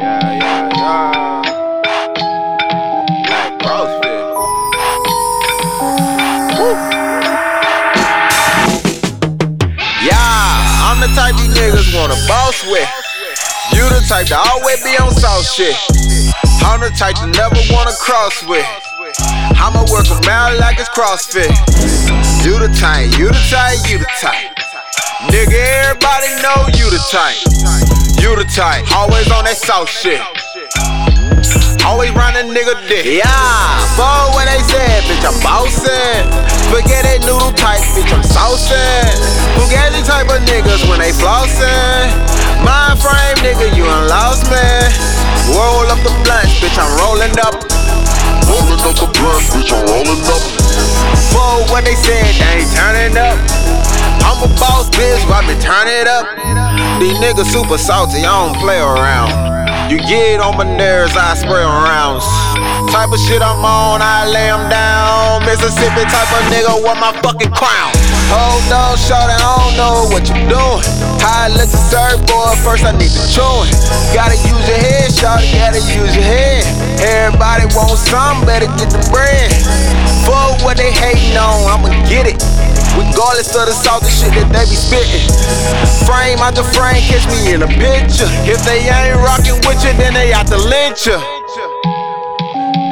Yeah, yeah, yeah. CrossFit. Woo. Yeah, I'm the type these niggas wanna boss with. You the type to always be on south shit. I'm the type to never wanna cross with. I'ma work 'em out like it's CrossFit. You the type, you the type, you the type. Nigga, everybody know you the type. You the type, always on that south shit. Always round a nigga dick. Yeah, fuck what they said, bitch, I'm bossin'. Spaghetti noodle type, bitch, I'm saucin'. Fugazi type of niggas when they flossin'. Mind frame, nigga, you done lost me. Roll up the blunts, bitch, I'm rollin' up. Rolling up the blunt, bitch, I'm rolling up. Fuck what they said, they ain't turning up. I'm a boss, bitch, why me turn it up? These niggas super salty, I don't play around. You get on my nerves, I spray around. Type of shit I'm on, I lay 'em down. Mississippi type of nigga want my fucking crown. Hold on, shorty, I don't know what you're doing. How I look to serve, boy, first I need to chew it. Gotta use your head, shorty, gotta use your head. Everybody want some, better get the bread. Fuck what they hating on, I'ma get it. Regardless of the salty shit that they be spittin'. Frame out the frame, catch me in a picture. If they ain't rockin' with you, then they out to lynch you.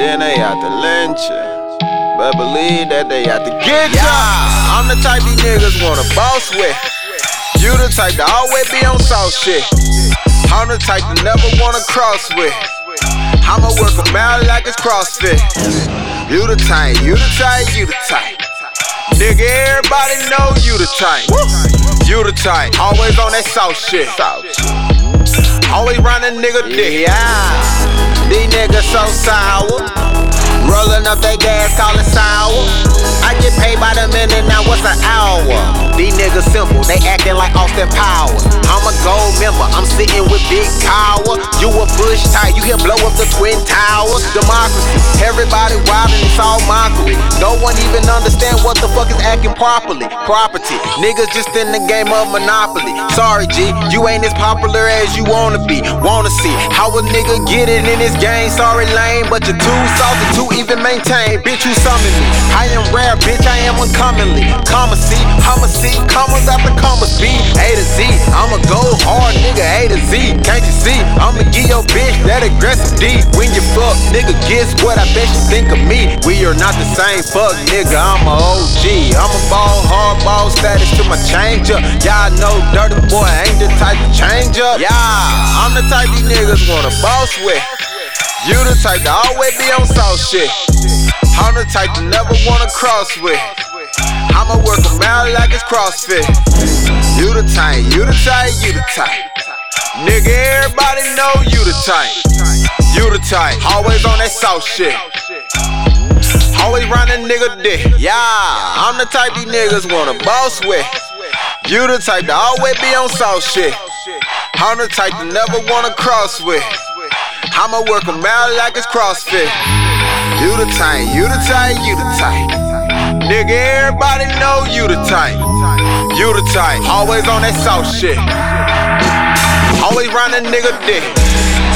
Then they out to lynch you. But believe that they out to get ya. I'm the type these niggas wanna boss with. You the type to always be on south shit. I'm the type to never wanna cross with. I'ma work 'em out like it's CrossFit. You the type, you the type, you the type. Nigga, everybody know you the type. You the type, always on that south shit. Always a nigga dick. Yeah, these niggas so sour. Rolling up that gas, call it sour. I get paid by the minute, now what's an hour? These niggas simple, they acting like Austin Powers. I'm a gold member, I'm sitting with Big Power. You a bush type, you can blow up the Twin Towers. Democracy, everybody wild and it's all mockery. No one even understand what the fuck is acting properly. Property, niggas just in the game of Monopoly. Sorry, G, you ain't as popular as you wanna be. Wanna see how a nigga get it in this game. Sorry, lame, but you're too salty to even maintain. Bitch, you summon me. I am rare, bitch, I am uncommonly. Comma C, I'ma see, commas after A to speed A to Z, I'ma go hard, nigga, A to Z. Can't you see? I'ma give your bitch that aggressive D. When you fuck, nigga, guess what I bet you think of me. We are not the same fuck, nigga, I'm a OG. I'm a ball, hard ball status to my changer. Y'all know Durdy boy ain't the type to change up. Yeah, I'm the type these niggas wanna boss with. You the type to always be on south shit. I'm the type to never wanna cross with. I'ma work 'em out like it's CrossFit. You the type, you the type, you the type. Nigga, everybody know you the type. You the type, always on that south shit. Always round a nigga dick. Yeah, I'm the type these niggas wanna boss with. You the type to always be on south shit. I'm the type to never wanna cross with. I'ma work 'em out like it's CrossFit. You the type, you the type, you the type. Nigga, everybody know you the type. You the type, always on that south shit. Always round a nigga dick.